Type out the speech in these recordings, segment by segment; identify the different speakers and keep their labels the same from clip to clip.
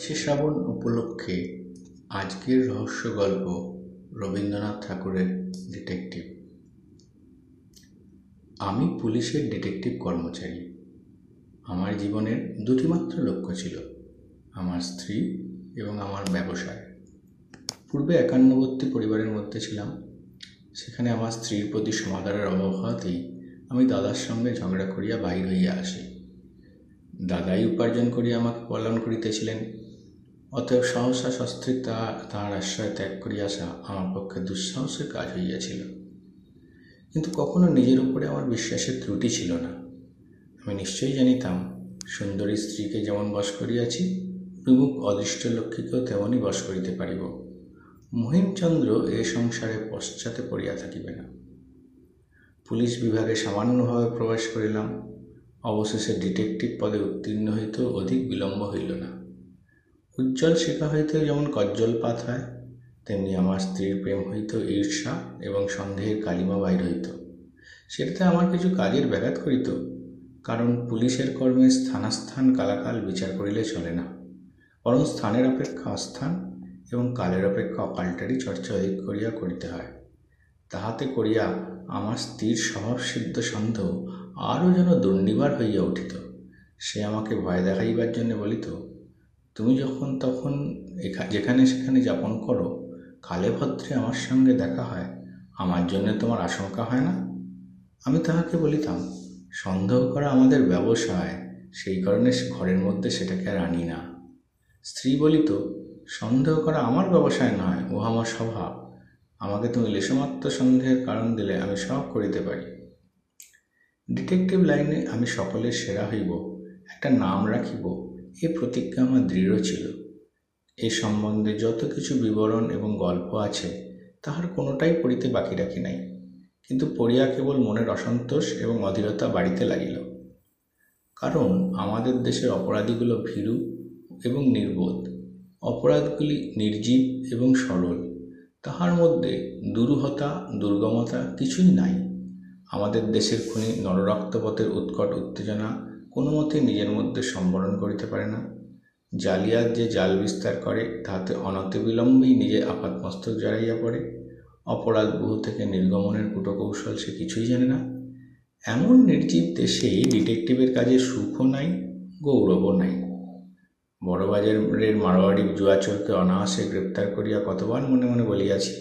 Speaker 1: সে শ্রাবণ উপলক্ষে আজকের রহস্য গল্প রবীন্দ্রনাথ ঠাকুরের ডিটেকটিভ আমি পুলিশের ডিটেকটিভ কর্মচারী। আমার জীবনের দুটি মাত্র লক্ষ্য ছিল, আমার স্ত্রী এবং আমার ব্যবসায়। পূর্বে একান্নবর্তী পরিবারের মধ্যে ছিলাম। সেখানে আমার স্ত্রীর প্রতি সমাদরের অভাব হওয়াতেই আমি দাদার সঙ্গে ঝগড়া করিয়া বাহির হইয়া আসি। দাদাই উপার্জন করিয়া আমাকে পালন করিতেছিলেন। অতএব সহসা সস্ত্রীক তাহা তাহার আশ্রয় ত্যাগ করিয়া আসা আমার পক্ষে দুঃসাহসের কাজ হইয়াছিল। কিন্তু কখনো নিজের উপরে আমার বিশ্বাসের ত্রুটি ছিল না। আমি নিশ্চয়ই জানিতাম, সুন্দরী স্ত্রীকে যেমন বশ করিয়াছি, বিমুখ অদৃষ্ট লক্ষ্মীকেও তেমনই বশ করিতে পারিব। মহিমচন্দ্র এ সংসারে পশ্চাতে পড়িয়া থাকিবে না। পুলিশ বিভাগে সামান্যভাবে প্রবেশ করিলাম। অবশেষে ডিটেকটিভ পদে উত্তীর্ণ হইতেও অধিক বিলম্ব হইল না। উজ্জ্বল শিখা হইতে যেমন কজ্জলপাত হয়, তেমনি আমার স্ত্রীর প্রেম হইত ঈর্ষা এবং সন্দেহের কালিমা বাইর হইত। সেটাতে আমার কিছু কাজের ব্যাঘাত করিত, কারণ পুলিশের কর্মে স্থানাস্থান কালাকাল বিচার করিলে চলে না। বরং স্থানের অপেক্ষা অস্থান এবং কালের অপেক্ষা অকালটারই চর্চা অধিক করিয়া করিতে হয়। তাহাতে করিয়া আমার স্ত্রীর স্বভাবসিদ্ধ সন্দেহ আরও যেন দুর্নিবার হইয়া উঠিত। সে আমাকে ভয় দেখাইবার জন্য বলিত তুমি যখন তখন যেখানে সেখানে যাপন করো, কালে ভদ্রে আমার সঙ্গে দেখা হয়, আমার জন্য তোমার আশঙ্কা হয় না? আমি তাহাকে বলিতাম, সন্দেহ করা আমাদের ব্যবসায়, সেই কারণে ঘরের মধ্যে সেটাকে আর আনি না। স্ত্রী বলিত, সন্দেহ করা আমার ব্যবসায় নয় ও আমার স্বভাব। আমাকে তুমি লেশমাত্র সন্দেহের কারণ দিলে আমি সব করিতে পারি। ডিটেকটিভ লাইনে আমি সকলের সেরা হইব, একটা নাম রাখিব। এ প্রতিজ্ঞা আমার দৃঢ় ছিল। এ সম্বন্ধে যত কিছু বিবরণ এবং গল্প আছে, তাহার কোনোটাই পড়িতে বাকি রাখি নাই। কিন্তু পড়িয়া কেবল মনের অসন্তোষ এবং অধীরতা বাড়িতে লাগিল। কারণ আমাদের দেশের অপরাধীগুলো ভীরু এবং নির্বোধ। অপরাধগুলি নির্জীব এবং সরল। তাহার মধ্যে দুরূহতা, দুর্গমতা কিছুই নাই। আমাদের দেশের খুনি নররক্তপথের উৎকট উত্তেজনা কোনো মতে নিজের মধ্যে সম্বরণ করিতে পারে না। জালিয়াত যে জাল বিস্তার করে, তাহাতে অনতিবিলম্বেই নিজে আপাতমস্তক জড়াইয়া পড়ে। অপরাধ বহু থেকে নির্গমনের কুটকৌশল সে কিছুই জানে না। এমন নির্জীব দেশে ডিটেকটিভের কাজে সুখও নাই, গৌরবও নাই। বড়বাজারের মারোয়াড়ি জুয়াচোরকে অনায়াসে গ্রেপ্তার করিয়া কতবার মনে মনে বলিয়াছি,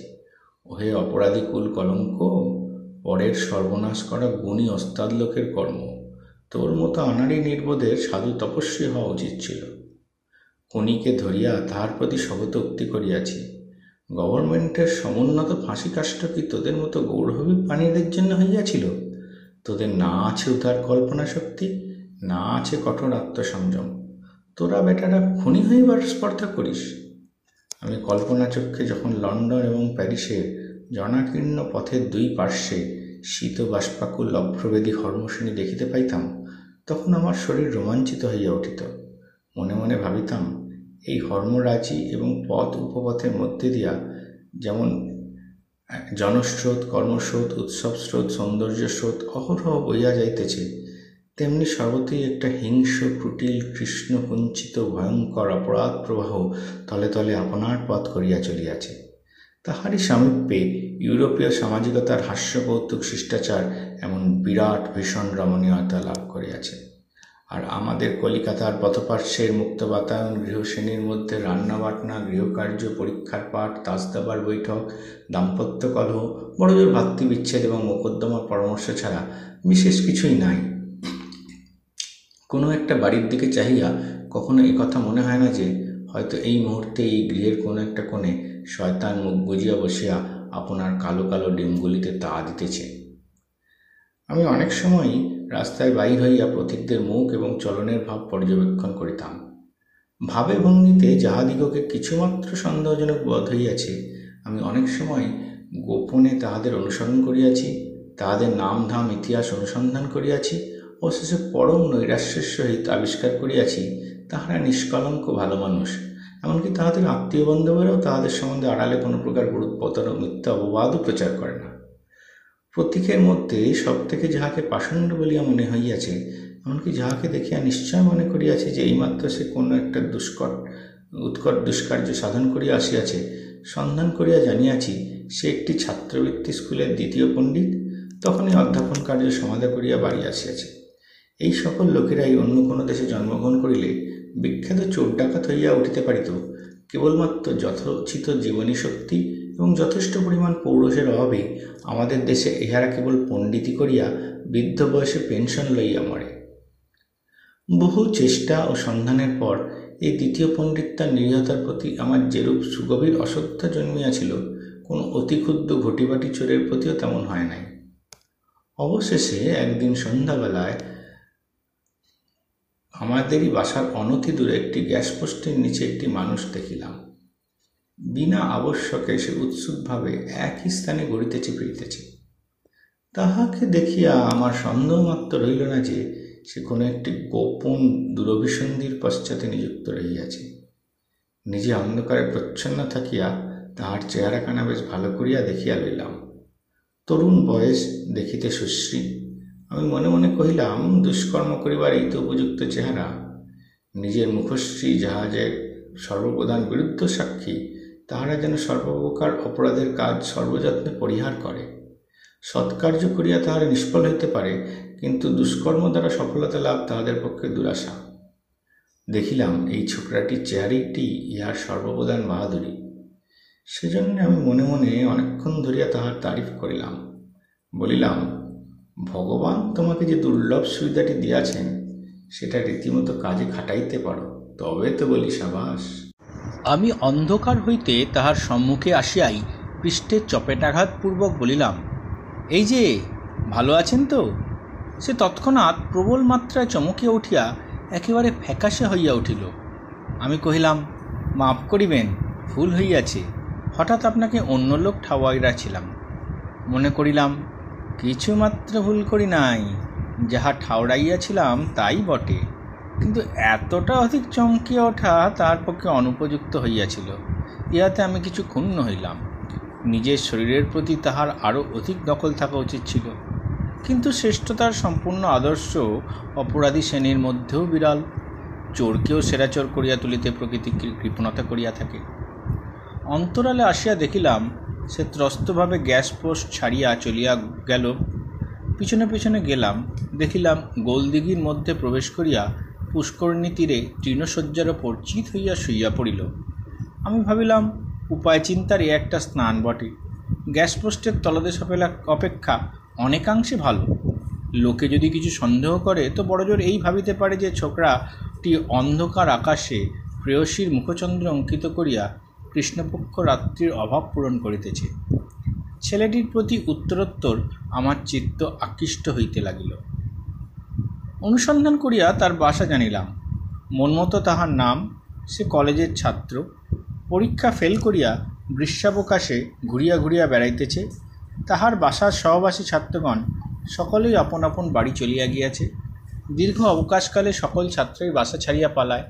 Speaker 1: ওহে অপরাধী কুল কলঙ্ক, পরের সর্বনাশ করা গুণী ওস্তাদ লোকের কর্ম। তোর মতো আনাড়ি নির্বোধের সাধু তপস্বী হওয়া উচিত ছিল। খনিকে ধরিয়া তাহার প্রতি উক্তি করিয়াছি। গভর্নমেন্টের সমুন্নত ফাঁসি কাষ্ট কি তোদের মতো গৌরবী প্রাণীদের জন্য হইয়াছিল? তোদের না আছে উদার কল্পনা শক্তি না আছে কঠোর আত্মসংযম। তোরা বেটারা খুনি হইবার স্পর্ধা করিস। আমি কল্পনা চক্ষে যখন লন্ডন এবং প্যারিসের জনাকীর্ণ পথের দুই পার্শ্বে শীত বাষ্পাকুল লভ্রবেদী হর্মশ্রেণী দেখিতে পাইতাম তখন আমার শরীর রোমাঞ্চিত হইয়া উঠিত। মনে মনে ভাবিতাম, এই হর্মরাজি এবং পথ উপপথের মধ্যে দিয়া যেমন জনস্রোত, কর্মস্রোত উৎসব স্রোত সৌন্দর্য স্রোত অহরহ বইয়া যাইতেছে, তেমনি সর্বতেই একটা হিংস্র, কুটিল কৃষ্ণকুঞ্চিত ভয়ঙ্কর অপরাধ প্রবাহ তলে তলে আপনার পথ করিয়া চলিয়াছে। তাহারই সামীপ্যে ইউরোপীয় সামাজিকতার হাস্যকৌতুক শিষ্টাচার এমন বিরাট ভীষণ রমণীয়তা লাভ করিয়াছে। আর আমাদের কলিকাতার পথপার্শ্বের মুক্ত বাতায়ন গৃহশ্রেণীর মধ্যে রান্নাবাটনা, গৃহকার্য, পরীক্ষার পাঠ তাজদাবার বৈঠক, দাম্পত্য কলহ, বড়জোর ভাতৃবিচ্ছেদ এবং মোকদ্দমার পরামর্শ ছাড়া বিশেষ কিছুই নাই। কোনো একটা বাড়ির দিকে চাহিয়া কখনো কথা মনে হয় না যে, হয়তো এই মুহূর্তে এই গৃহের কোনো একটা কোণে শয়তান মুখ বুঝিয়া বসিয়া আপনার কালো কালো ডিমগুলিতে তা দিতেছে। আমি অনেক সময়ই রাস্তায় বাহির হইয়া প্রতীকদের মুখ এবং চলনের ভাব পর্যবেক্ষণ করিতাম। ভাবে ভঙ্গিতে যাহাদিগকে কিছুমাত্র সন্দেহজনক বোধ হইয়াছে, আমি অনেক সময় গোপনে তাহাদের অনুসরণ করিয়াছি, তাহাদের নাম ধাম ইতিহাস অনুসন্ধান করিয়াছি, অবশেষে পরম নৈরাশ্যের সহিত আবিষ্কার করিয়াছি, তাহারা নিষ্কলঙ্ক ভালো মানুষ। এমনকি তাহাদের আত্মীয় বন্ধুবেরাও তাহাদের সম্বন্ধে আড়ালে কোনো প্রকার গুরুত্বতর মিথ্যা অপবাদও প্রচার করে না। প্রতীকের মধ্যে সব থেকে যাহাকে পাষণ্ড বলিয়া মনে হইয়াছে, এমনকি যাহাকে দেখিয়া নিশ্চয় মনে করিয়াছে যে এইমাত্র সে কোনো একটা দুষ্কট উৎকট দুষ্কার্য সাধন করিয়া আসিয়াছে, সন্ধান করিয়া জানিয়াছি, সে একটি ছাত্রবৃত্তি স্কুলের দ্বিতীয় পণ্ডিত, তখনই অধ্যাপন কার্য সমাধা করিয়া বাড়ি আসিয়াছে। এই সকল লোকেরাই অন্য কোনো দেশে জন্মগ্রহণ করিলে বিখ্যাত চোর ডাকাত হইয়া উঠিতে পারিত, কেবলমাত্র যথোচিত জীবনী শক্তি এবং যথেষ্ট পরিমাণ পৌরষের অভাবে আমাদের দেশে ইহারা কেবল পণ্ডিতি করিয়া বৃদ্ধ বয়সে পেনশন লইয়া মরে। বহু চেষ্টা ও সন্ধানের পর এই দ্বিতীয় পণ্ডিতার নিরীহতার প্রতি আমার যেরূপ সুগভীর অসত্যা জন্মিয়াছিল, কোনো অতি ক্ষুদ্র ঘটিবাটি চোরের প্রতিও তেমন হয় নাই। অবশেষে একদিন সন্ধ্যাবেলায় আমাদেরই বাসার অনতি দূরে একটি গ্যাস পোস্টের নিচে একটি মানুষ দেখিলাম। বিনা আবশ্যকে সে উৎসুকভাবে একই স্থানে গড়িতেছে, ফিরিতেছে। তাহাকে দেখিয়া আমার সন্দেহ মাত্র রইল না যে সে কোনো একটি গোপন দুরভিসন্ধির পশ্চাতে নিযুক্ত রহিয়াছে। নিজে অন্ধকারে প্রচ্ছন্ন থাকিয়া তাহার চেহারাখানা বেশ ভালো করিয়া দেখিয়া লইলাম। তরুণ বয়স দেখিতে সুশ্রী। আমি মনে মনে কহিলাম, দুষ্কর্ম করিবার এই তো উপযুক্ত চেহারা। নিজের মুখশ্রী জাহাজের সর্বপ্রধান বিরুদ্ধ সাক্ষী তাহারা যেন সর্বপ্রকার অপরাধের কাজ সর্বযত্নে পরিহার করে। সৎকার্য করিয়া তাহারা নিষ্ফল হইতে পারে, কিন্তু দুষ্কর্ম দ্বারা সফলতা লাভ তাহাদের পক্ষে দুরাশা। দেখিলাম এই ছোকরাটির চেহারিটি ইহার সর্বপ্রধান বাহাদুরী সেজন্য আমি মনে মনে অনেকক্ষণ ধরিয়া তাহার তারিফ করিলাম। বলিলাম, ভগবান তোমাকে যে দুর্লভ সুবিধাটি দিয়াছেন, সেটা রীতিমতো কাজে খাটাইতে পারো। তবে তো বলি সাবাস।
Speaker 2: আমি অন্ধকার হইতে তাহার সম্মুখে আসিয়াই পৃষ্ঠে চপেটাঘাতপূর্বক বলিলাম, এই যে, ভালো আছেন তো? সে তৎক্ষণাৎ প্রবল মাত্রায় চমকিয়া উঠিয়া একেবারে ফ্যাকাশে হইয়া উঠিল। আমি কহিলাম, মাফ করিবেন, ভুল হইয়াছে। হঠাৎ আপনাকে অন্য লোক ঠাওয়াইয়াছিলাম মনে করিলাম, কিছুমাত্র ভুল করি নাই। যাহা ঠাউরাইয়াছিলাম তাই বটে। কিন্তু এতটা অধিক চমকিয়া ওঠা তার পক্ষে অনুপযুক্ত হইয়াছিল। ইহাতে আমি কিছু ক্ষুণ্ণ হইলাম। নিজের শরীরের প্রতি তাহার আরও অধিক দখল থাকা উচিত ছিল। কিন্তু শ্রেষ্ঠতার সম্পূর্ণ আদর্শ অপরাধী শ্রেণির মধ্যেও বিড়াল চোরকেও সেরা চোর করিয়া তুলিতে প্রকৃতি কৃপণতা করিয়া থাকে। অন্তরালে আসিয়া দেখিলাম, সে ত্রস্তভাবে গ্যাস পোস্ট ছাড়িয়া চলিয়া গেল। পিছনে পিছনে গেলাম, দেখিলাম গোলদিঘির মধ্যে প্রবেশ করিয়া পুষ্করণী তীরে তৃণশয্যার ওপর চিত হইয়া শুইয়া পড়িল। আমি ভাবিলাম, উপায় চিন্তারই একটা স্নান বটে। গ্যাস পোস্টের তলদেশ অপেক্ষা অনেকাংশে ভালো। লোকে যদি কিছু সন্দেহ করে, তো বড়জোর এই ভাবিতে পারে যে ছোকরাটি অন্ধকার আকাশে প্রেয়সীর মুখচন্দ্র অঙ্কিত করিয়া কৃষ্ণপক্ষ রাত্রির অভাব পূরণ করিতেছে। ছেলেটির প্রতি উত্তরোত্তর আমার চিত্ত আকৃষ্ট হইতে লাগিল। অনুসন্ধান করিয়া তার বাসা জানিলাম। মনমতো তাহার নাম, সে কলেজের ছাত্র। পরীক্ষা ফেল করিয়া গ্রীষ্মাবকাশে ঘুরিয়া ঘুরিয়া বেড়াইতেছে। তাহার বাসার সহবাসী ছাত্রগণ সকলেই আপন আপন বাড়ি চলিয়া গিয়াছে। দীর্ঘ অবকাশকালে সকল ছাত্রই বাসা ছাড়িয়া পালায়।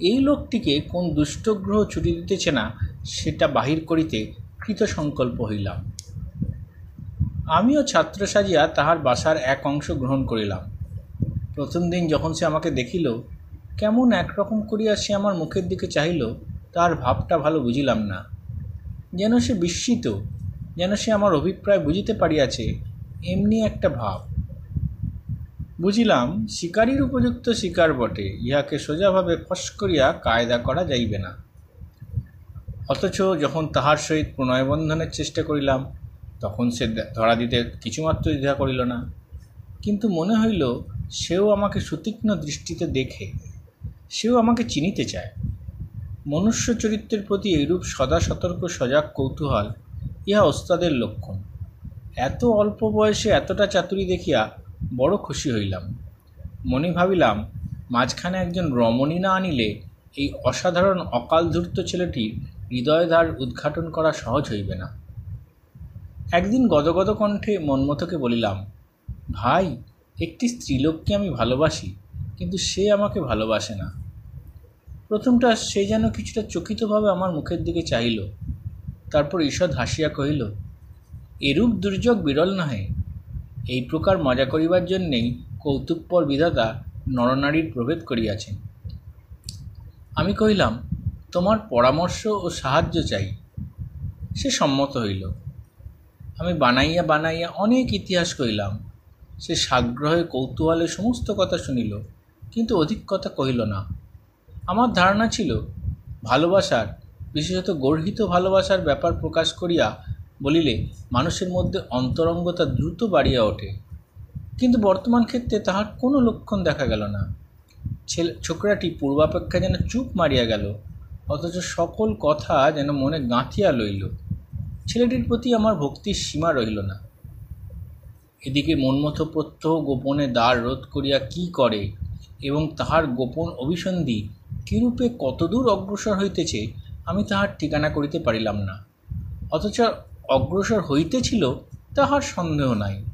Speaker 2: এই লোকটিকে কোন দুষ্টগ্রহ ছুটি দিতেছে না, সেটা বাহির করিতে কৃত সংকল্প হইলাম। আমিও ছাত্র সাজিয়া তাহার বাসার এক অংশ গ্রহণ করিলাম। প্রথম দিন যখন সে আমাকে দেখিল, কেমন একরকম করিয়া সে আমার মুখের দিকে চাহিল, তার ভাবটা ভালো বুঝিলাম না। যেন সে বিস্মিত, যেন সে আমার অভিপ্রায় বুঝিতে পারিয়াছে, এমনি একটা ভাব। বুঝিলাম, শিকারীর উপযুক্ত শিকার বটে, ইহাকে সোজাভাবে ফস করিয়া কায়দা করা যাইবে না। অথচ যখন তাহার সহিত প্রণয়বন্ধনের চেষ্টা করিলাম, তখন সে ধরা দিতে কিছুমাত্র দ্বিধা করিল না। কিন্তু মনে হইল সেও আমাকে সুতীক্ষ্ণ দৃষ্টিতে দেখে, সেও আমাকে চিনিতে চায়। মনুষ্য চরিত্রের প্রতি এইরূপ সদা সতর্ক, সজাগ কৌতূহল ইহা ওস্তাদের লক্ষণ। এত অল্প বয়সে এতটা চাতুরি দেখিয়া বড় খুশি হইলাম। মনে ভাবিলাম, মাঝখানে একজন রমণী না আনিলে এই অসাধারণ অকাল ধূর্ত ছেলেটির হৃদয়দ্বার উদ্ঘাটন করা সহজ হইবে না। একদিন গদগদ কণ্ঠে মন্মথকে বলিলাম, ভাই একটি স্ত্রীলোককে আমি ভালোবাসি, কিন্তু সে আমাকে ভালোবাসে না। প্রথমটা সে যেন কিছুটা চকিতভাবে আমার মুখের দিকে চাইল তারপর ঈষৎ হাসিয়া কহিল, এরূপ দুর্যোগ বিরল নহে। এই প্রকার মজা করিবার জন্যেই কৌতুকপর বিধাতা নরনারীর প্রভেদ করিয়াছেন। আমি কহিলাম, তোমার পরামর্শ ও সাহায্য চাই। সে সম্মত হইল। আমি বানাইয়া বানাইয়া অনেক ইতিহাস কইলাম সে সাগ্রহে কৌতূহলে সমস্ত কথা শুনিল, কিন্তু অধিক কথা কহিল না। আমার ধারণা ছিল, ভালোবাসার, বিশেষত গর্হিত ভালোবাসার ব্যাপার প্রকাশ করিয়া বলিলে মানুষের মধ্যে অন্তরঙ্গতা দ্রুত বাড়িয়া ওঠে। কিন্তু বর্তমান ক্ষেত্রে তাহার কোনো লক্ষণ দেখা গেল না। ছেলে, ছোকরাটি পূর্বাপেক্ষা যেন চুপ মারিয়া গেল, অথচ সকল কথা যেন মনে গাঁথিয়া লইল। ছেলেটির প্রতি আমার ভক্তির সীমা রইল না। এদিকে মন্মথ প্রত্যহ গোপনে দ্বার রোধ করিয়া কি করে এবং তাহার গোপন অভিসন্ধি কিরূপে কতদূর অগ্রসর হইতেছে, আমি তাহার ঠিকানা করিতে পারিলাম না। অথচ অগ্রসর হইতেছিল, তাহার সন্দেহ নাই।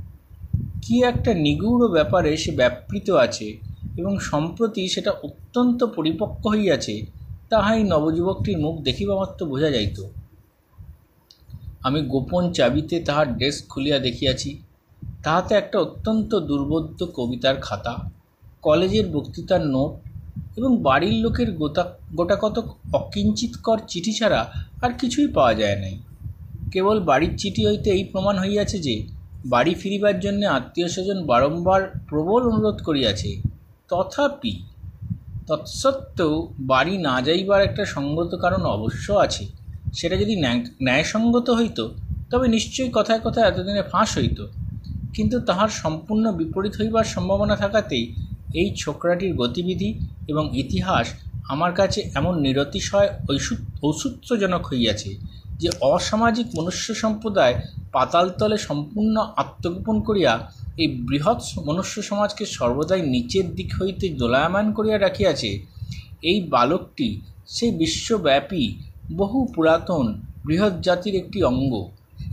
Speaker 2: কি একটা নিগূঢ় ব্যাপারে সে ব্যাপৃত আছে এবং সম্প্রতি সেটা অত্যন্ত পরিপক্ক হইয়াছে, তাহাই নবযুবকটির মুখ দেখিবা মাত্র বোঝা যাইত। আমি গোপন চাবিতে তাহার ডেস্ক খুলিয়া দেখিয়াছি। তাহাতে একটা অত্যন্ত দুর্বোধ্য কবিতার খাতা, কলেজের বক্তৃতার নোট এবং বাড়ির লোকের গোটা গোটা কত অকিঞ্চিতকর চিঠি ছাড়া আর কিছুই পাওয়া যায় নাই। কেবল বাড়ির চিঠি হইতে এই প্রমাণ হইয়াছে যে, বাড়ি ফিরিবার জন্য আত্মীয় স্বজন বারংবার প্রবল অনুরোধ করিয়াছে, তথাপি তৎসত্ত্বেও বাড়ি না যাইবার একটা সঙ্গত কারণ অবশ্য আছে। সেটা যদি ন্যায়, ন্যায়সঙ্গত হইত, তবে নিশ্চয়ই কথায় কথায় এতদিনে ফাঁস হইত। কিন্তু তাহার সম্পূর্ণ বিপরীত হইবার সম্ভাবনা থাকাতেই এই ছোকরাটির গতিবিধি এবং ইতিহাস আমার কাছে এমন নিরতিশয় ঔষুত্রজনক হইয়াছে যে অসামাজিক মনুষ্য সম্প্রদায় পাতালতলে সম্পূর্ণ আত্মগোপন করিয়া এই বৃহৎ মনুষ্য সমাজকে সর্বদাই নিচের দিক হইতে দোলায়মান করিয়া রাখিয়াছে। এই বালকটি সেই বিশ্বব্যাপী, বহু পুরাতন বৃহৎ জাতির একটি অঙ্গ।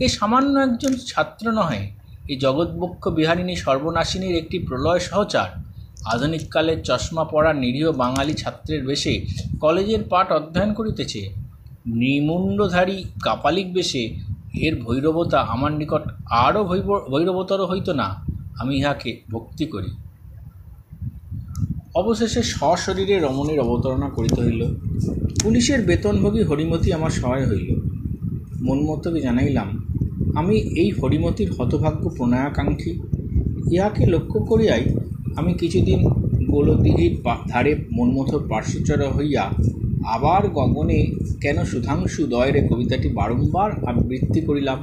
Speaker 2: এ সামান্য একজন ছাত্র নহে এই জগৎবক্ষ বিহারিণী সর্বনাশিনীর একটি প্রলয় সহচার। আধুনিককালের চশমা পড়া নিরীহ বাঙালি ছাত্রের বেশে কলেজের পাঠ অধ্যয়ন করিতেছে। নিমুণ্ডধারী কাপালিক বেশে এর ভৈরবতা আমার নিকট আরও ভৈরবতর হইত না, আমি ইহাকে ভক্তি করি। অবশেষে সশরীরে রমণীর অবতারণা করিতে হইল। পুলিশের বেতনভোগী হরিমতি আমার সহায় হইল। মনমতকে জানাইলাম আমি এই হরিমতির হতভাগ্য প্রণয়াকাঙ্ক্ষী। ইহাকে লক্ষ্য করিয়াই আমি কিছুদিন গোলদিঘির ধারে মনমথর পার্শ্বচর হইয়া আবার গগনে কেন সুধাংশু দয়ের কবিতাটি বারংবার আবৃত্তি করিলাম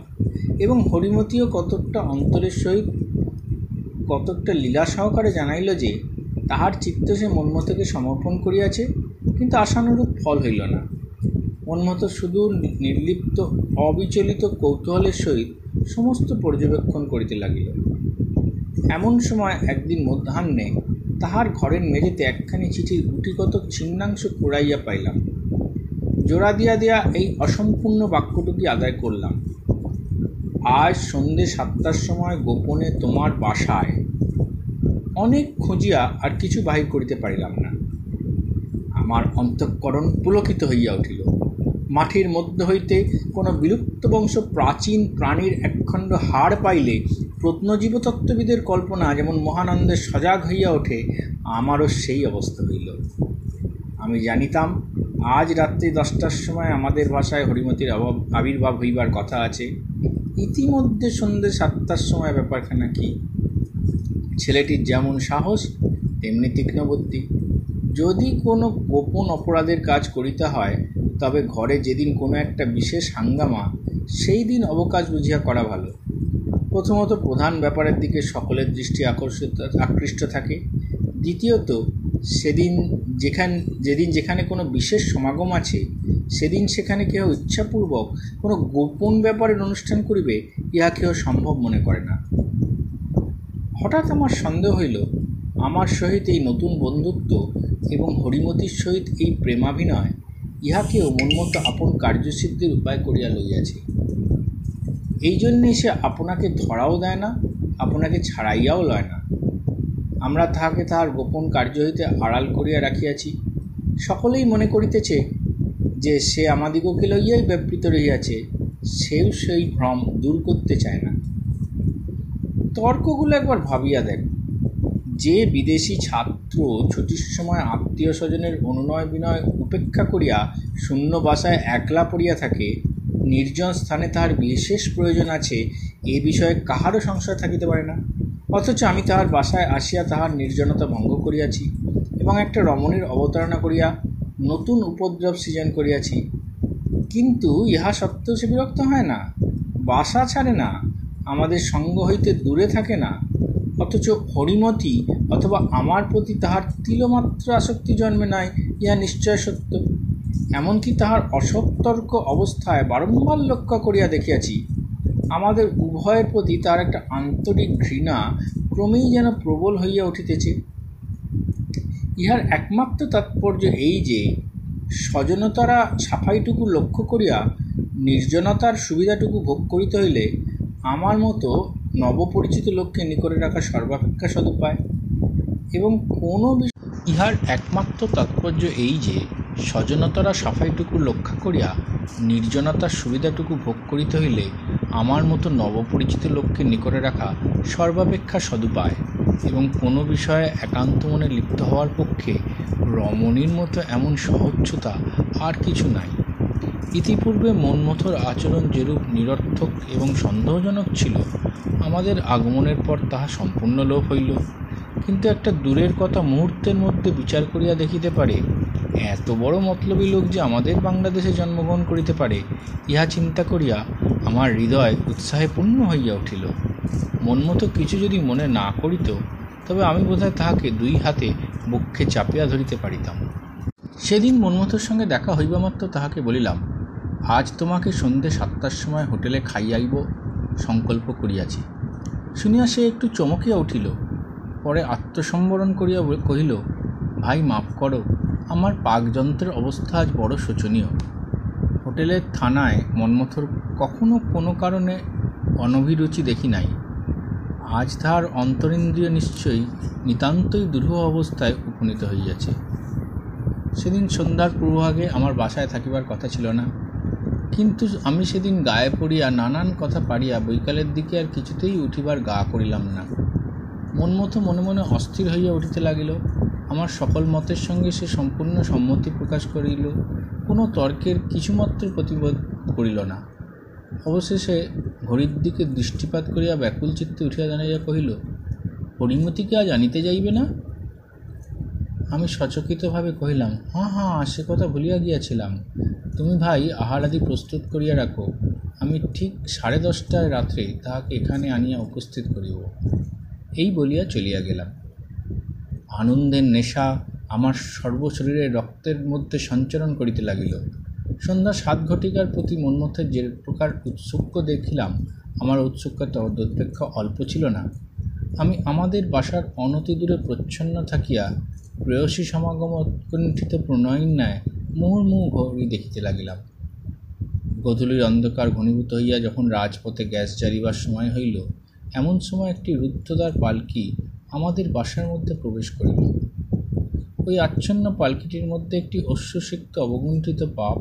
Speaker 2: এবং হরিমতিও কতকটা অন্তরের সহিত কতকটা লীলা সহকারে জানাইল যে, তাহার চিত্ত সে মন্মথকে সমর্পণ করিয়াছে, কিন্তু আশানুরূপ ফল হইল না। মন্মথ শুধু নির্লিপ্ত, অবিচলিত কৌতূহলের সহিত সমস্ত পর্যবেক্ষণ করিতে লাগিল। এমন সময় একদিন মধ্যাহ্নে তাহার ঘরের মেঝেতে একখানি চিঠির গুটিকতক ছিন্নাংশ কুড়াইয়া পাইলাম। জোড়া দিয়া দিয়া এই অসম্পূর্ণ বাক্যটুকি আদায় করলাম। আজ সন্ধে সাতটার সময় গোপনে তোমার বাসায়। অনেক খুঁজিয়া আর কিছু বাহির করিতে পারিলাম না। আমার অন্তঃকরণ পুলকিত হইয়া উঠিল। মাটির মধ্য হইতে কোনো বিলুপ্ত বংশ প্রাচীন প্রাণীর একখণ্ড হাড় পাইলে প্রত্নজীবতত্ত্ববিদের কল্পনা যেমন মহানন্দে সজাগ হইয়া ওঠে, আমারও সেই অবস্থা হইল। আমি জানিতাম, আজ রাত্রি দশটার সময় আমাদের ভাষায় হরিমতির অভাব আবির্ভাব হইবার কথা আছে। ইতিমধ্যে সন্ধ্যে সাতটার সময় ব্যাপারখানা কি? ছেলেটির যেমন সাহস, তেমনি তীক্ষ্ণবুদ্ধি। যদি কোনো গোপন অপরাধের কাজ করিতে হয়, তবে ঘরে যেদিন কোনো একটা বিশেষ হাঙ্গামা, সেই দিন অবকাশ বুঝিয়া করা ভালো। প্রথমত প্রধান ব্যাপারের দিকে সকলের দৃষ্টি আকর্ষিত, আকৃষ্ট থাকে। দ্বিতীয়ত, সেদিন যেখান, যেদিন যেখানে কোনো বিশেষ সমাগম আছে, সেদিন সেখানে কেহ ইচ্ছাপূর্বক কোনো গোপন ব্যাপারের অনুষ্ঠান করিবে, ইহা কেহ সম্ভব মনে করে না। হঠাৎ আমার সন্দেহ হইল আমার সহিত এই নতুন বন্ধুত্ব এবং হরিমতির সহিত এই প্রেমাভিনয়, ইহাকেও মনমতো আপন কার্যসিদ্ধির উপায় করিয়া লইয়াছে। এই জন্যে সে আপনাকে ধরাও দেয় না, আপনাকে ছাড়াইয়াও লয় না। আমরা তাহাকে তাহার গোপন কার্য হইতে আড়াল করিয়া রাখিয়াছি। সকলেই মনে করিতেছে যে সে আমাদিগকে লইয়াই ব্যাপৃত রহিয়াছে সেও সেই ভ্রম দূর করতে চায় না। তর্কগুলো একবার ভাবিয়া দেখ। যে বিদেশি ছাত্র ছুটির সময় আত্মীয় স্বজনের অনুনয় বিনয় উপেক্ষা করিয়া শূন্য বাসায় একলা পড়িয়া থাকে, নির্জন স্থানে তাহার বিশেষ প্রয়োজন আছে, এ বিষয়ে কাহারও সংশয় থাকিতে পারে না। অথচ আমি তাহার বাসায় আসিয়া তাহার নির্জনতা ভঙ্গ করিয়াছি এবং একটা রমণীর অবতারণা করিয়া নতুন উপদ্রব সৃজন করিয়াছি। কিন্তু ইহা সত্ত্বেও সে বিরক্ত হয় না, বাসা ছাড়ে না, আমাদের সঙ্গ হইতে দূরে থাকে না। অথচ হরিমতি অথবা আমার প্রতি তাহার তিলমাত্র আসক্তি জন্মে নাই, ইহা নিশ্চয় সত্য। এমনকি তাহার অসতর্ক অবস্থায় বারংবার লক্ষ্য করিয়া দেখিয়াছি, আমাদের উভয়ের প্রতি তার একটা আন্তরিক ঘৃণা ক্রমেই যেন প্রবল হইয়া উঠিতেছে। ইহার একমাত্র তাৎপর্য এই যে স্বজনতারা সাফাইটুকু লক্ষ্য করিয়া, নির্জনতার সুবিধাটুকু ভোগ করিতে হইলে আমার মতো নবপরিচিত লোককে নিকটে রাখা সর্বাপেক্ষা সদুপায় এবং কোনো ইহার একমাত্র তাৎপর্য এই যে স্বজনতারা সাফাইটুকু লক্ষ্য করিয়া নির্জনতার সুবিধাটুকু ভোগ করিতে হইলে আমার মতো নবপরিচিত লোককে নিকটে রাখা সর্বাপেক্ষা সদুপায় এবং কোনো বিষয়ে একান্ত মনে লিপ্ত হওয়ার পক্ষে রমণীর মতো এমন সহজতা আর কিছু নাই। ইতিপূর্বে মনমথর আচরণ যেরূপ নিরর্থক এবং সন্দেহজনক ছিল, আমাদের আগমনের পর তাহা সম্পূর্ণ লোপ হইল। কিন্তু একটা দূরের কথা মুহূর্তের মধ্যে বিচার করিয়া দেখিতে পারে, এত বড় মতলবী লোক যে আমাদের বাংলাদেশে জন্মগ্রহণ করিতে পারে, ইহা চিন্তা করিয়া আমার হৃদয় উৎসাহে পূর্ণ হইয়া উঠিল। মনমতো কিছু যদি মনে না করিত, তবে আমি বোধহয় তাহাকে দুই হাতে বক্ষে চাপিয়া ধরিতে পারিতাম। সেদিন মনমতোর সঙ্গে দেখা হইবা মাত্র তাহাকে বলিলাম, আজ তোমাকে সন্ধ্যে সাতটার সময় হোটেলে খাইয়াইব, সংকল্প করিয়াছি। শুনিয়া সে একটু চমকিয়া উঠিল, পরে আত্মসম্বরণ করিয়া কহিল, ভাই, মাফ করো, আমার পাকযন্ত্রের অবস্থা আজ বড় শোচনীয়। হোটেলের থানায় মনমথর কখনো কোনো কারণে অনভিরুচি দেখি নাই। আজ তাহার অন্তরেন্দ্রিয় নিশ্চয়ই নিতান্তই দুর্বহ অবস্থায় উপনীত হইয়াছে। সেদিন সন্ধ্যার পূর্বভাগে আমার বাসায় থাকিবার কথা ছিল না। কিন্তু আমি সেদিন গায়ে পড়িয়া নানান কথা পারিয়া বৈকালের দিকে আর কিছুতেই উঠিবার গা করিলাম না। মন মতো মনে মনে অস্থির হইয়া উঠিতে লাগিল। আমার সকল মতের সঙ্গে সে সম্পূর্ণ সম্মতি প্রকাশ করিল। কোনো তর্কের কিছুমাত্র প্রতিবোধ করিল না। অবশেষে ঘড়ির দিকে দৃষ্টিপাত করিয়া ব্যাকুল চিত্তে উঠিয়া জানাইয়া কহিল পরিমতিকে আজ আনিতে যাইবে না? আমি সচকিতভাবে কহিলাম, হাঁ হাঁ, সে কথা ভুলিয়া গিয়াছিলাম। তুমি ভাই আহারাদি প্রস্তুত করিয়া রাখো। আমি ঠিক সাড়ে দশটায় রাত্রে তাহাকে এখানে আনিয়া উপস্থিত করিব। এই বলিয়া চলিয়া গেলাম। আনন্দের নেশা আমার সর্বশরীরে রক্তের মধ্যে সঞ্চরণ করিতে লাগিল। সন্ধ্যা সাত ঘটিকার প্রতি মন্মথের যে প্রকার উৎসুক্য দেখিলাম, আমার উৎসুকতা তদপেক্ষা অল্প ছিল না। আমি আমাদের বাসার অনতি দূরে প্রচ্ছন্ন থাকিয়া প্রেয়সী সমাগম উৎকণ্ঠিত প্রণয়ীর ন্যায় মুহুর্মুহু ঘড়ি দেখিতে লাগিলাম। গধূলির অন্ধকার ঘনীভূত হইয়া যখন রাজপথে গ্যাস জারিবার সময় হইল, এমন সময় একটি রুদ্ধদ্বার পালকি আমাদের বাসার মধ্যে প্রবেশ করিল। ওই আচ্ছন্ন পালকিটির মধ্যে একটি অশ্বসিক্ত অবগুণ্ঠিত পাপ,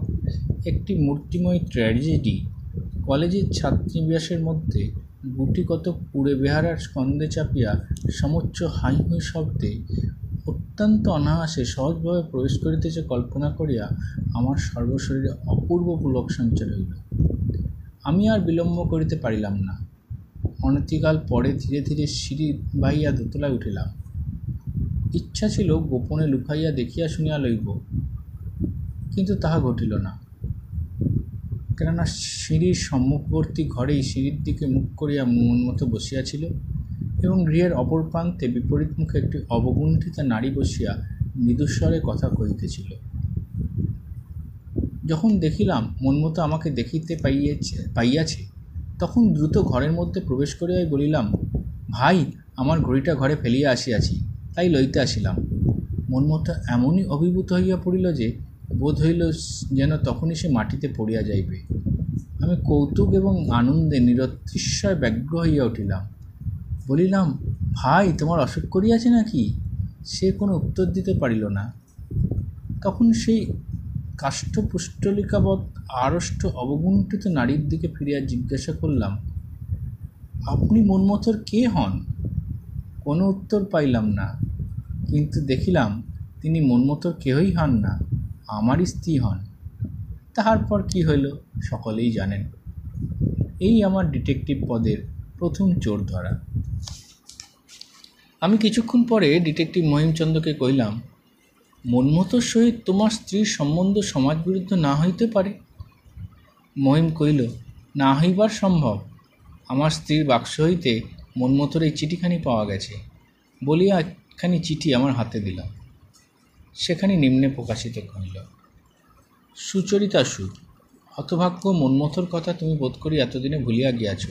Speaker 2: একটি মূর্তিময় ট্র্যাজেডি, কলেজের ছাত্রীবাসের মধ্যে গুটি কত পুড়ে বেহারার স্কন্দে চাপিয়া সমুচ্চ হাই হুই শব্দে অত্যন্ত অনায়াসে সহজভাবে প্রবেশ করিতেছে কল্পনা করিয়া আমার সর্বশরীরে অপূর্ব পুলক সঞ্চার হইল। আমি আর বিলম্ব করিতে পারিলাম না। অনতিকাল পরে ধীরে ধীরে সিঁড়ি বাহিয়া দোতলায় উঠিলাম। ইচ্ছা ছিল গোপনে লুকাইয়া দেখিয়া শুনিয়া লইব, কিন্তু তাহা ঘটিল না। কেননা সিঁড়ির সম্মুখবর্তী ঘরেই সিঁড়ির দিকে মুখ করিয়া মন মতো বসিয়াছিল এবং গৃহের অপর প্রান্তে বিপরীত মুখে একটি অবগুণ্ঠিতা নারী বসিয়া মৃদুস্বরে কথা কহিতেছিল। যখন দেখিলাম মন মতো আমাকে দেখিতে পাইয়েছে, পাইয়াছে, তখন দ্রুত ঘরের মধ্যে প্রবেশ করিয়াই বলিলাম, ভাই, আমার ঘড়িটা ঘরে ফেলিয়া আসিয়াছি, তাই লইতে আসিলাম। মন মতো এমনই অভিভূত হইয়া পড়িল যে, বোধ হইল যেন তখনই সে মাটিতে পড়িয়া যাইবে। আমি কৌতুক এবং আনন্দে নিরতিশয় ব্যগ্র হইয়া উঠিলাম। বলিলাম, ভাই, তোমার অসুখ করিয়াছে নাকি? সে কোনো উত্তর দিতে পারিল না। তখন সেই কাষ্ঠপুষ্টলিকাবৎ আড়ষ্ট অবগুণ্ঠিত নারীর দিকে ফিরিয়া জিজ্ঞাসা করলাম, আপনি মনমথর কে হন? কোনো উত্তর পাইলাম না, কিন্তু দেখিলাম তিনি মনমতো কেহই হন না, আমারই স্ত্রী হন। তাহার পর কী হইল, সকলেই জানেন। এই আমার ডিটেকটিভ পদের প্রথম চোর ধরা। আমি কিছুক্ষণ পরে ডিটেকটিভ মহিমচন্দ্রকে কহিলাম মনমতোর সহিত তোমার স্ত্রীর সম্বন্ধ সমাজবিরুদ্ধ না হইতে পারে? মহিম কহিল, না হইবার সম্ভব। আমার স্ত্রীর বাক্স হইতে মনমতোর এই চিঠিখানি পাওয়া গেছে। বলিয়া একখানি চিঠি আমার হাতে দিলাম সেখানে নিম্নে প্রকাশিত হইল সুচরিতা সুর, হতভাগ্য মনমথর কথা তুমি বোধ করি এতদিনে ভুলিয়া গিয়াছ।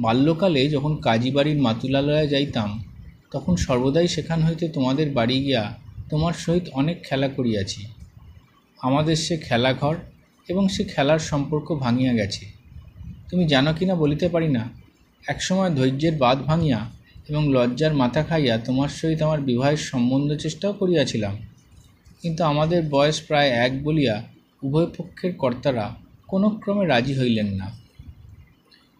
Speaker 2: বাল্যকালে যখন কাজী বাড়ির মাতুলালয়ে যাইতাম, তখন সর্বদাই সেখান হইতে তোমাদের বাড়ি গিয়া তোমার সহিত অনেক খেলা করিয়াছি। আমাদের সে খেলাঘর এবং সে খেলার সম্পর্ক ভাঙিয়া গেছে। তুমি জানো কি না বলিতে পারি না? একসময় ধৈর্যের বাঁধ ভাঙিয়া এবং লজ্জার মাথা খাইয়া তোমার সহিত আমার বিবাহের সম্বন্ধ চেষ্টাও করিয়াছিলাম। কিন্তু আমাদের বয়স প্রায় এক বলিয়া উভয় পক্ষের কর্তারা কোনো ক্রমে রাজি হইলেন না।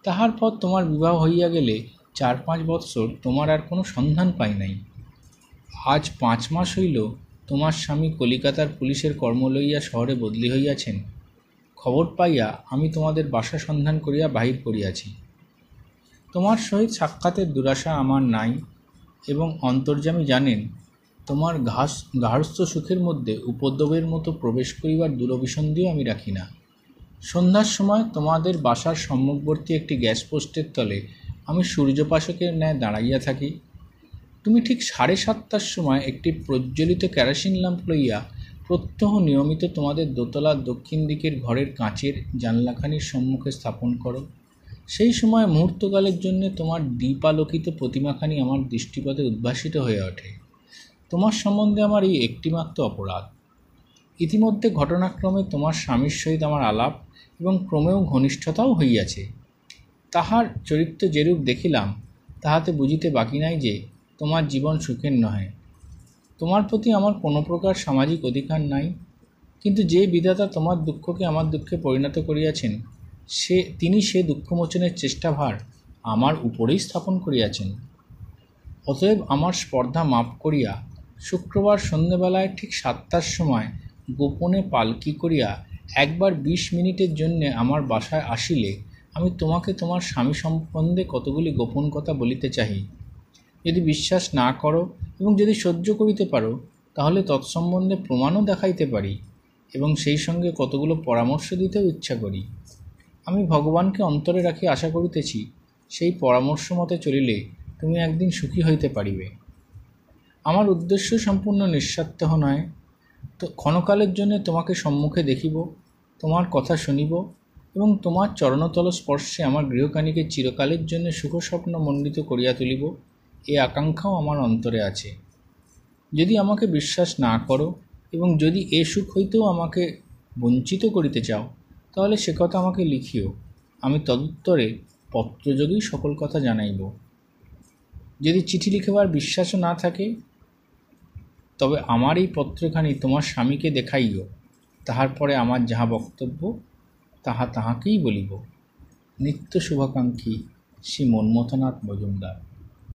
Speaker 2: তাহার পর তোমার বিবাহ হইয়া গেলে চার পাঁচ বৎসর তোমার আর কোনো সন্ধান পাই নাই। আজ পাঁচ মাস হইল তোমার স্বামী কলিকাতার পুলিশের কর্ম লইয়া শহরে বদলি হইয়াছেন। খবর পাইয়া আমি তোমাদের বাসা সন্ধান করিয়া বাহির করিয়াছি। তোমার সহিত সাক্ষাতের দুরাশা আমার নাই এবং অন্তর্যামী জানেন, তোমার ঘাস গার্হস্থ সুখের মধ্যে উপদ্রবের মতো প্রবেশ করিবার দূরভিসন্ধিও আমি রাখি না। সন্ধ্যার সময় তোমাদের বাসার সম্মুখবর্তী একটি গ্যাস পোস্টের তলে আমি সূর্যপাশকের ন্যায় দাঁড়াইয়া থাকি। তুমি ঠিক সাড়ে সাতটার সময় একটি প্রজ্বলিত কেরোসিন ল্যাম্প লইয়া প্রত্যহ নিয়মিত তোমাদের দোতলার দক্ষিণ দিকের ঘরের কাঁচের জানলাখানির সম্মুখে স্থাপন করো। সেই সময় মুহূর্তকালের জন্য তোমার দ্বীপালোকিত প্রতিমাখানি আমার দৃষ্টিপথে উদ্ভাসিত হয়ে ওঠে। তোমার সম্বন্ধে আমার এই একটিমাত্র অপরাধ। ইতিমধ্যে ঘটনাক্রমে তোমার স্বামীর সহিত আমার আলাপ এবং ক্রমেও ঘনিষ্ঠতাও হইয়াছে। তাহার চরিত্র যেরূপ দেখিলাম, তাহাতে বুঝিতে বাকি নাই যে, তোমার জীবন সুখের নহে। তোমার প্রতি আমার কোনো প্রকার সামাজিক অধিকার নাই। কিন্তু যে বিধাতা তোমার দুঃখকে আমার দুঃখে পরিণত করিয়াছেন, সে, তিনি সে দুঃখমোচনের চেষ্টাভার আমার উপরেই স্থাপন করিয়াছেন। অতএব আমার স্পর্ধা মাপ করিয়া, শুক্রবার সন্ধ্যেবেলায় ঠিক সাতটার সময় গোপনে পালকি করিয়া একবার বিশ মিনিটের জন্যে আমার বাসায় আসিলে আমি তোমাকে তোমার স্বামী সম্বন্ধে কতগুলি গোপন কথা বলিতে চাহি। যদি বিশ্বাস না করো এবং যদি সহ্য করিতে পারো, তাহলে তৎসম্বন্ধে প্রমাণও দেখাইতে পারি এবং সেই সঙ্গে কতগুলো পরামর্শ দিতেও ইচ্ছা করি। আমি ভগবানকে অন্তরে রাখি আশা করিতেছি, সেই পরামর্শ মতে চলিলে তুমি একদিন সুখী হইতে পারিবে। আমার উদ্দেশ্য সম্পূর্ণ নিঃস্বার্থ নয়। তো ক্ষণকালের জন্য তোমাকে সম্মুখে দেখিব। তোমার কথা শুনিব এবং তোমার চরণতল স্পর্শে আমার গৃহকানিকে চিরকালের জন্য সুখস্বপ্ন মণ্ডিত করিয়া তুলিব এই আকাঙ্ক্ষাও আমার অন্তরে আছে। যদি আমাকে বিশ্বাস না করো এবং যদি এ সুখ হইতেও আমাকে বঞ্চিত করিতে চাও, তাহলে সে কথা আমাকে লিখিও। আমি তদুত্তরে পত্রযোগেই সকল কথা জানাইব। যদি চিঠি লিখিবার বিশ্বাসও না থাকে, তবে আমার এই পত্রখানি তোমার স্বামীকে দেখাইও। তাহার পরে আমার যাহা বক্তব্য তাহা তাহাকেই বলিব। নিত্য শুভাকাঙ্ক্ষী শ্রী মন্মথনাথ মজুমদার।